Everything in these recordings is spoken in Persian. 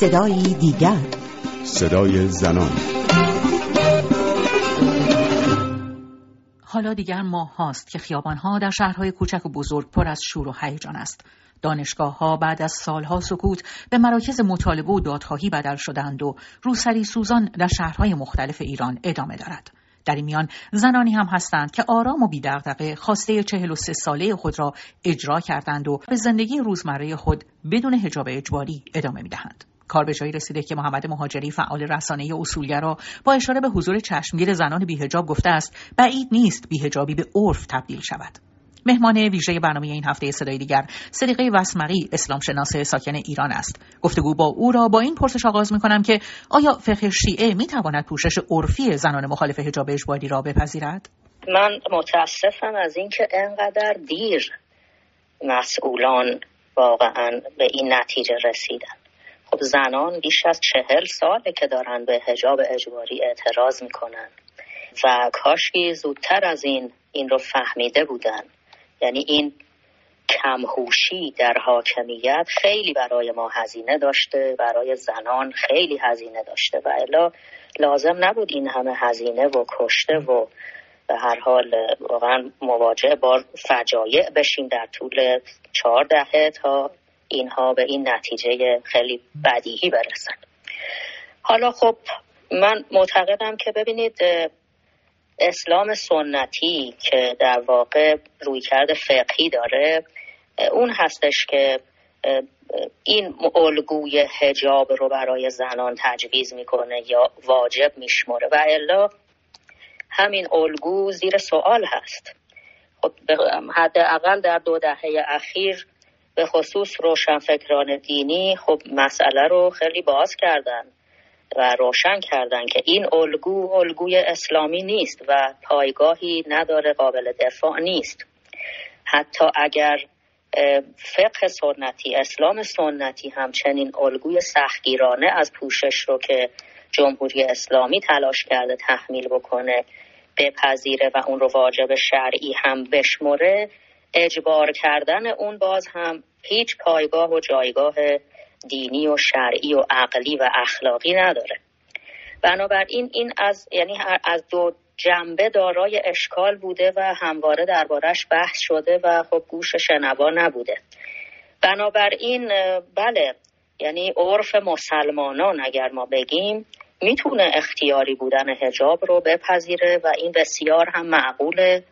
صدایی دیگر صدای زنان حالا دیگر ماه هاست که خیابانها در شهرهای کوچک و بزرگ پر از شور و هیجان است. دانشگاه ها بعد از سالها سکوت به مراکز مطالبه و دادخواهی بدل شدند و روسری سوزان در شهرهای مختلف ایران ادامه دارد. در این میان زنانی هم هستند که آرام و بیدغدغه خواسته چهل و سه ساله خود را اجرا کردند و به زندگی روزمره خود بدون حجاب اجباری ادامه می‌دهند. کار به جایی رسیده که محمد مهاجری فعال رسانه اصولگرا با اشاره به حضور چشمگیر زنان بیهجاب گفته است بعید نیست بیهجابی به عرف تبدیل شود. مهمان ویژه برنامه این هفته صدای دیگر صدیقه وسمقی اسلام شناس ساکن ایران است. گفتگو با او را با این پرسش آغاز می کنم که آیا فقه شیعه می تواند پوشش عرفی زنان مخالف حجاب اجباری را بپذیرد؟ من متاسفم از اینکه انقدر دیر مسئولان واقعا به این نتیجه رسیدن. خب زنان بیش از چهل ساله که دارن به حجاب اجباری اعتراض می‌کنن. و کاشکی زودتر از این این رو فهمیده بودن. یعنی این کمهوشی در حاکمیت خیلی برای ما هزینه داشته برای زنان خیلی هزینه داشته. و الا لازم نبود این همه هزینه و کشته و به هر حال واقعا مواجه با فجایع بشیم در طول چهار دهه تا اینها به این نتیجه خیلی بدیهی برسن. حالا خب من معتقدم که ببینید اسلام سنتی که در واقع رویکرد فقهی داره اون هستش که این الگوی هجاب رو برای زنان تجویز می‌کنه یا واجب میشمره و الا همین الگو زیر سوال هست. خب حداقل در دو دهه اخیر به خصوص روشنفکران دینی خب مسئله رو خیلی باز کردن و روشن کردن که این الگو الگوی اسلامی نیست و پایگاهی نداره قابل دفاع نیست. حتی اگر فقه سنتی اسلام سنتی همچنین الگوی سختگیرانه از پوشش رو که جمهوری اسلامی تلاش کرده تحمیل بکنه بپذیره و اون رو واجب شرعی هم بشمره اجبار کردن اون باز هم هیچ پایگاه و جایگاه دینی و شرعی و عقلی و اخلاقی نداره. بنابراین این از یعنی از دو جنبه دارای اشکال بوده و همواره دربارش بحث شده و خب گوش شنوا نبوده. بنابراین بله یعنی عرف مسلمانان اگر ما بگیم می‌تونه اختیاری بودن هجاب رو بپذیره و این بسیار هم معقوله.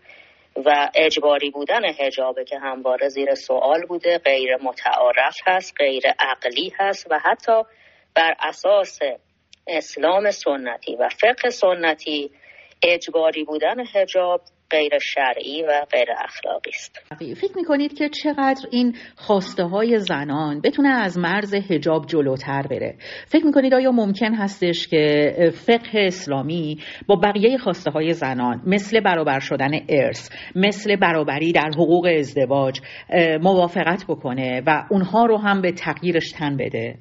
و اجباری بودن هجابه که همواره زیر سوال بوده غیر متعارف هست غیر عقلی هست و حتی بر اساس اسلام سنتی و فقه سنتی اجباری بودن هجاب غیر شرعی و غیر اخلاقی است. فکر می‌کنید که چقدر این خواسته های زنان بتونه از مرز هجاب جلوتر بره؟ فکر می‌کنید آیا ممکن هستش که فقه اسلامی با بقیه خواسته های زنان مثل برابر شدن ارث مثل برابری در حقوق ازدواج موافقت بکنه و اونها رو هم به تغییرش تن بده؟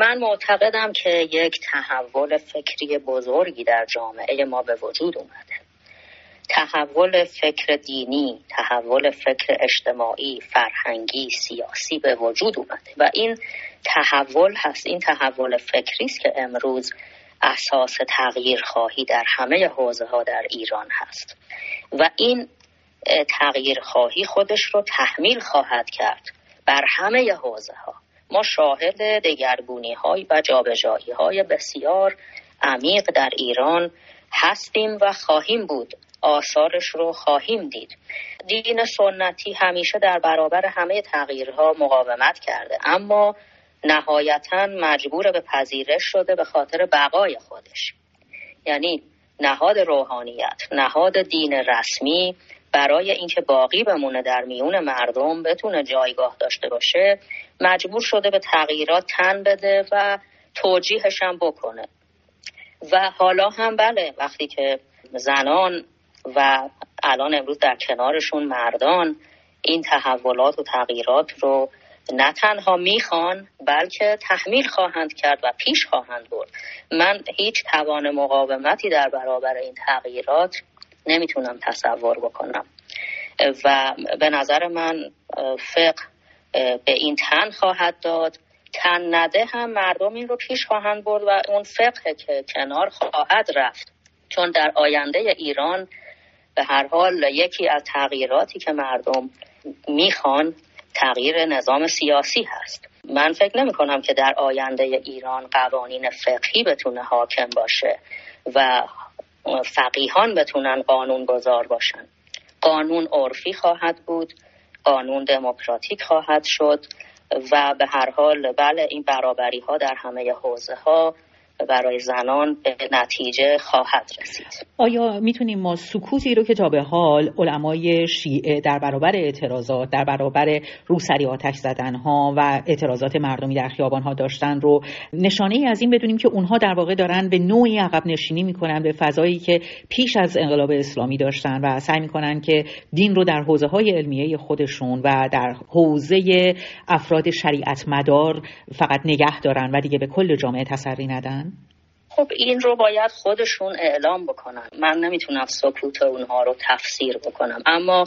من معتقدم که یک تحول فکری بزرگی در جامعه ما به وجود اومده. تحول فکر دینی تحول فکر اجتماعی فرهنگی سیاسی به وجود اومده و این تحول هست این تحول فکری است که امروز اساس تغییر خواهی در همه حوزه ها در ایران هست. و این تغییر خواهی خودش رو تحمیل خواهد کرد بر همه حوزه ها ما شاهد دگرگونی های و جابجایی های بسیار عمیق در ایران هستیم و خواهیم بود آثارش رو خواهیم دید. دین سنتی همیشه در برابر همه تغییرها مقاومت کرده اما نهایتا مجبور به پذیرش شده به خاطر بقای خودش. یعنی نهاد روحانیت نهاد دین رسمی برای اینکه باقی بمونه در میون مردم بتونه جایگاه داشته باشه مجبور شده به تغییرات تن بده و توجیهش هم بکنه. و حالا هم بله وقتی که زنان و الان امروز در کنارشون مردان این تحولات و تغییرات رو نه تنها می‌خوان بلکه تحمیل خواهند کرد و پیش خواهند برد. من هیچ توان مقاومتی در برابر این تغییرات نمی‌تونم تصور بکنم. و به نظر من فقه به این تن خواهد داد. تن نده هم مردم این رو پیش خواهند برد و اون فقه که کنار خواهد رفت. چون در آینده ایران به هر حال یکی از تغییراتی که مردم می‌خوان تغییر نظام سیاسی هست. من فکر نمی کنم که در آینده ایران قوانین فقهی بتونه حاکم باشه و فقیهان بتونن قانون گذار باشن. قانون عرفی خواهد بود قانون دموکراتیک خواهد شد و به هر حال بله این برابری ها در همه حوزه ها برای زنان به نتیجه خواهد رسید. آیا می‌تونیم ما سکوتی رو که تا به حال علمای شیعه در برابر اعتراضات در برابر روسری آتش زدن ها و اعتراضات مردمی در خیابان ها داشتن رو نشانه ای از این بدونیم که اونها در واقع دارن به نوعی عقب نشینی می‌کنن به فضایی که پیش از انقلاب اسلامی داشتن و سعی می‌کنن که دین رو در حوزه های علمیه خودشون و در حوزه افراد شریعت مدار فقط نگه دارن و دیگه به کل جامعه تسری ندن؟ خب این رو باید خودشون اعلام بکنن. من نمی‌تونم سکوت اونها رو تفسیر بکنم. اما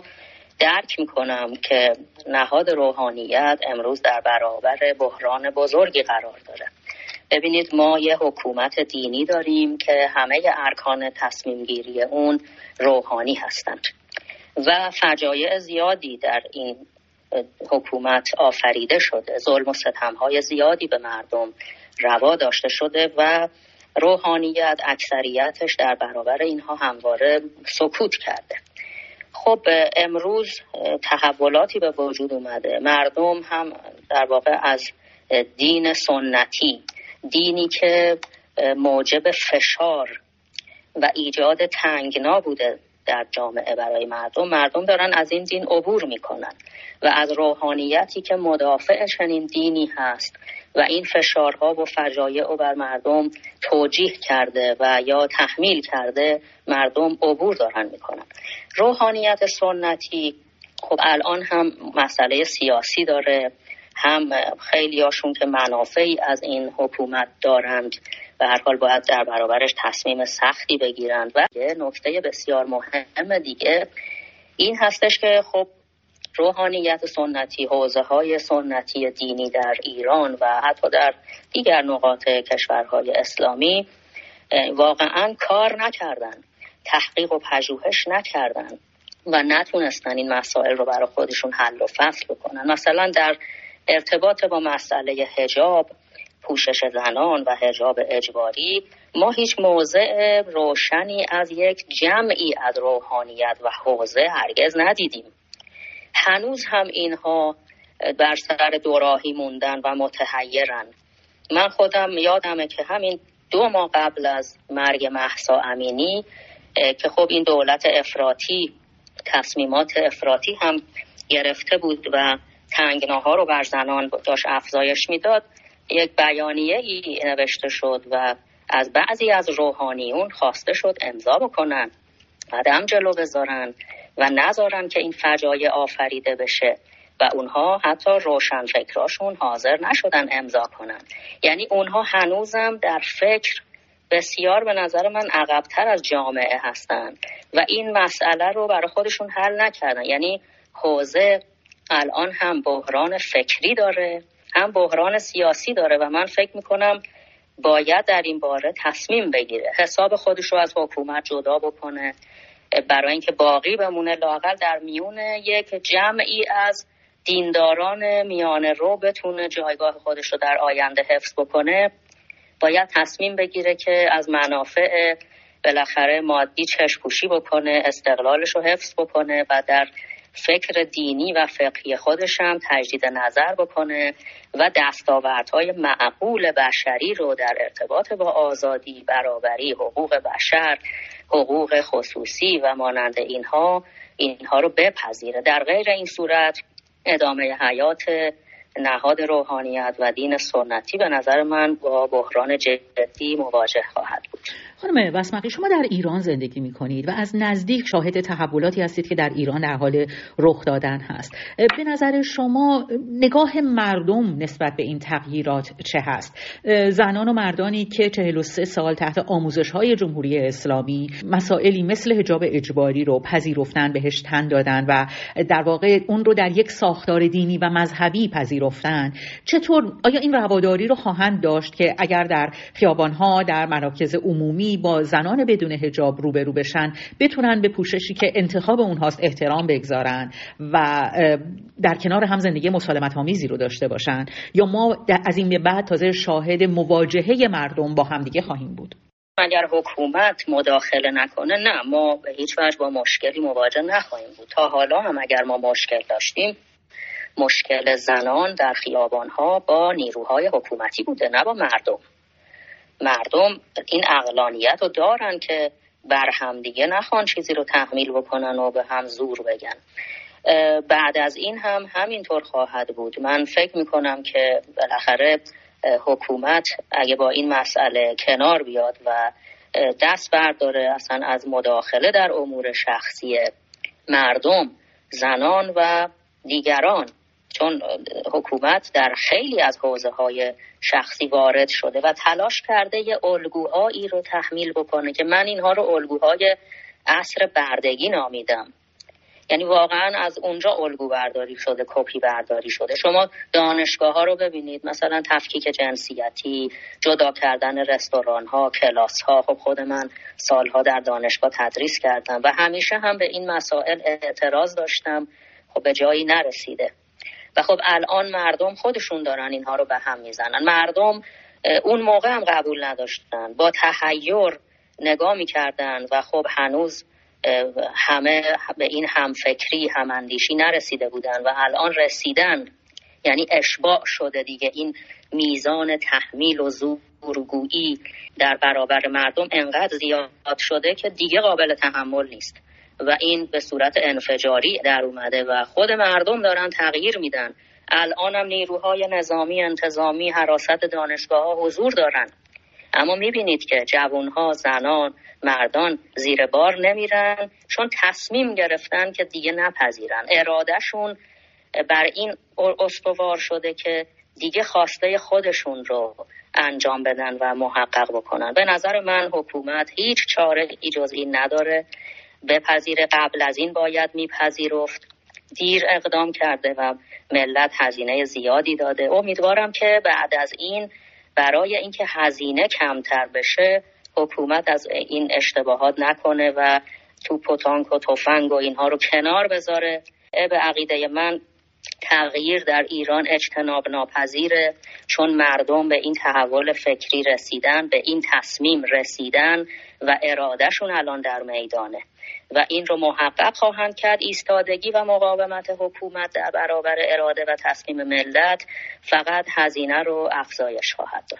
درک می‌کنم که نهاد روحانیت امروز در برابر بحران بزرگی قرار داره. ببینید ما یه حکومت دینی داریم که همه ارکان تصمیم گیری اون روحانی هستند. و فجایع زیادی در این حکومت آفریده شده. ظلم و ستم های زیادی به مردم روا داشته شده و روحانیت اکثریتش در برابر اینها همواره سکوت کرده. خب امروز تحولاتی به وجود اومده. مردم هم در واقع از دین سنتی دینی که موجب فشار و ایجاد تنگنا بوده در جامعه برای مردم مردم دارن از این دین عبور می‌کنن و از روحانیتی که مدافع چنین دینی هست و این فشارها و فجایع و بر مردم توجیه کرده و یا تحمیل کرده مردم عبور دارن می‌کنن. روحانیت سنتی خب الان هم مسئله سیاسی داره هم خیلی هاشون که منافعی از این حکومت دارند به هر حال باید در برابرش تصمیم سختی بگیرند و نکته بسیار مهم دیگه این هستش که خب روحانیت سنتی حوزه های سنتی دینی در ایران و حتی در دیگر نقاط کشورهای اسلامی واقعا کار نکردن تحقیق و پژوهش نکردن و نتونستن این مسائل رو برای خودشون حل و فصل بکنن. مثلا در ارتباط با مسئله هجاب پوشش زنان و هجاب اجباری ما هیچ موضع روشنی از یک جمعی از روحانیت و حوزه هرگز ندیدیم. هنوز هم اینها بر سر دوراهی موندن و متحیرن. من خودم یادمه که همین دو ماه قبل از مرگ محسا امینی که خب این دولت افراطی تصمیمات افراطی هم گرفته بود و تنگناها رو بر زنان داشت افزایش می‌داد. یک بیانیه ای نوشته شد و از بعضی از روحانیون خواسته شد امضا بکنن قدم جلو بذارن. و نذارن که این فجایع آفریده بشه و اونها حتی روشن فکراشون حاضر نشدن امضا کنن. یعنی اونها هنوزم در فکر بسیار به نظر من عقبتر از جامعه هستند و این مسئله رو برای خودشون حل نکردن. یعنی حوزه الان هم بحران فکری داره هم بحران سیاسی داره و من فکر می‌کنم باید در این باره تصمیم بگیره حساب خودش رو از حکومت جدا بکنه برای اینکه باقی بمونه لاقل در میون یک جمعی از دینداران میانه رو بتونه جایگاه خودش رو در آینده حفظ بکنه. باید تصمیم بگیره که از منافع بالاخره مادی چشپوشی بکنه استقلالش رو حفظ بکنه و در فکر دینی و فقهی خودش هم تجدید نظر بکنه و دستاوردهای معقول بشری رو در ارتباط با آزادی، برابری، حقوق بشر، حقوق خصوصی و مانند اینها اینها رو بپذیره. در غیر این صورت ادامه حیات نهاد روحانیت و دین سنتی به نظر من با بحران جدی مواجه خواهد بود. خانم وسمقی شما در ایران زندگی می کنید و از نزدیک شاهد تحولاتی هستید که در ایران در حال رخ دادن هست. به نظر شما نگاه مردم نسبت به این تغییرات چه هست؟ زنان و مردانی که 43 سال تحت آموزش های جمهوری اسلامی مسائلی مثل حجاب اجباری رو پذیرفتن بهش تن دادن و در واقع اون رو در یک ساختار دینی و مذهبی پذیرفتن چطور آیا این رواداری رو خواهند داشت که اگر در خیابانها در مراکز عمومی با زنان بدون حجاب روبرو بشن بتونن به پوششی که انتخاب اونهاست احترام بگذارن و در کنار هم زندگی مسالمت آمیزی رو داشته باشن. یا ما از این به بعد تازه شاهد مواجهه مردم با همدیگه خواهیم بود. اگر حکومت مداخله نکنه نه ما به هیچ وجه با مشکلی مواجه نخواهیم بود. تا حالا هم اگر ما مشکل داشتیم مشکل زنان در خیابانها با نیروهای حکومتی بوده نه با مردم. مردم این اقلانیت رو دارن که بر هم دیگه نخوان چیزی رو تحمیل بکنن و به هم زور بگن. بعد از این هم همینطور خواهد بود. من فکر می‌کنم که بالاخره حکومت اگه با این مسئله کنار بیاد و دست برداره اصلا از مداخله در امور شخصی مردم زنان و دیگران چون حکومت در خیلی از حوزه های شخصی وارد شده و تلاش کرده یه الگوهایی رو تحمیل بکنه که من اینها رو الگوهای عصر بردگی نامیدم. یعنی واقعا از اونجا الگو برداری شده کپی برداری شده. شما دانشگاه ها رو ببینید مثلا تفکیک جنسیتی جدا کردن رستوران ها کلاس ها خب خود من سالها در دانشگاه تدریس کردم و همیشه هم به این مسائل اعتراض داشتم. خب به جایی نرسیده. و خب الان مردم خودشون دارن اینها رو به هم می‌زنن. مردم اون موقع هم قبول نداشتن. با تحیر نگاه می‌کردن و خب هنوز همه به این همفکری هماندیشی نرسیده بودن و الان رسیدن. یعنی اشباع شده دیگه. این میزان تحمیل و زورگویی در برابر مردم انقدر زیاد شده که دیگه قابل تحمل نیست. و این به صورت انفجاری در اومده و خود مردم دارن تغییر میدن. الان هم نیروهای نظامی انتظامی حراست دانشگاه ها حضور دارن. اما می‌بینید که جوانها زنان مردان زیر بار نمیرن چون تصمیم گرفتن که دیگه نپذیرن. ارادهشون بر این استوار شده که دیگه خواسته خودشون رو انجام بدن و محقق بکنن. به نظر من حکومت هیچ چاره ای جز این نداره. بپذیر قبل از این باید میپذیرفت. دیر اقدام کرده و ملت هزینه زیادی داده. امیدوارم که بعد از این برای اینکه هزینه کمتر بشه حکومت از این اشتباهات نکنه و توپ و تانک و تفنگ و اینها رو کنار بذاره. به عقیده من تغییر در ایران اجتناب ناپذیره چون مردم به این تحول فکری رسیدن به این تصمیم رسیدن و ارادهشون الان در میدانه. و این رو محقق خواهند کرد. ایستادگی و مقاومت حکومت در برابر اراده و تصمیم ملت فقط هزینه رو افزایش خواهد داد.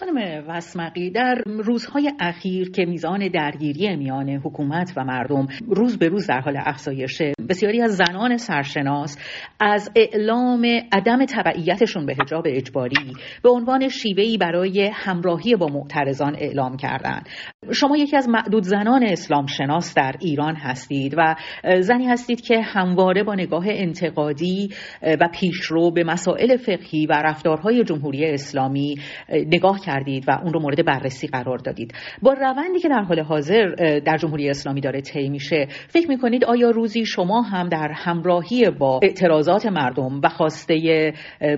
خانم وسمقی در روزهای اخیر که میزان درگیری میان حکومت و مردم روز به روز در حال افزایشه بسیاری از زنان سرشناس از اعلام عدم تبعیتشون به حجاب اجباری به عنوان شیوهی برای همراهی با معترضان اعلام کردند. شما یکی از معدود زنان اسلام شناس در ایران هستید و زنی هستید که همواره با نگاه انتقادی و پیشرو به مسائل فقهی و رفتارهای جمهوری اسلامی نگاه کردید و اون رو مورد بررسی قرار دادید. با روندی که در حال حاضر در جمهوری اسلامی داره طی میشه فکر می‌کنید آیا روزی شما هم در همراهی با اعتراضات مردم و خواسته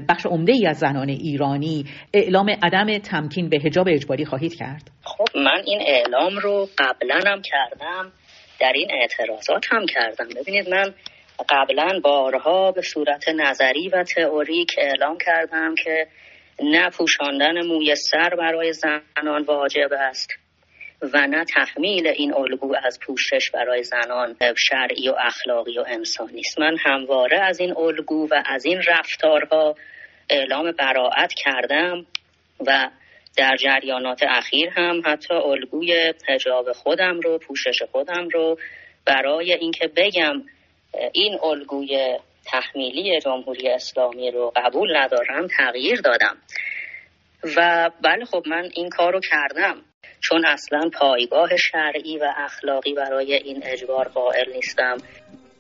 بخش عمده ای از زنان ایرانی اعلام عدم تمکین به حجاب اجباری خواهید کرد؟ خب من این اعلام رو قبلا هم کردم در این اعتراضات هم کردم. ببینید من قبلا بارها به صورت نظری و تئوریک اعلام کردم که نه پوشاندن موی سر برای زنان واجب است و نه تحمیل این الگو از پوشش برای زنان شرعی و اخلاقی و انسانی است. من همواره از این الگو و از این رفتارها اعلام براعت کردم و در جریانات اخیر هم حتی الگوی حجاب خودم رو پوشش خودم رو برای اینکه بگم این الگوی تحمیلی جمهوری اسلامی رو قبول ندارم تغییر دادم. و بله خب من این کار رو کردم. چون اصلا پایگاه شرعی و اخلاقی برای این اجبار قائل نیستم.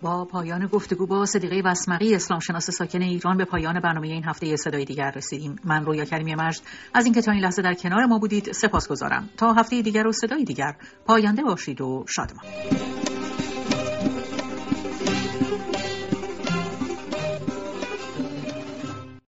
با پایان گفتگو با صدیقه وسمقی اسلام شناس ساکن ایران به پایان برنامه این هفته صدای دیگر رسیدیم. من رویا کریمی مجد. از اینکه تا این لحظه در کنار ما بودید سپاس گذارم تا هفته دیگر و صدای دیگر پاینده باشید و شادمان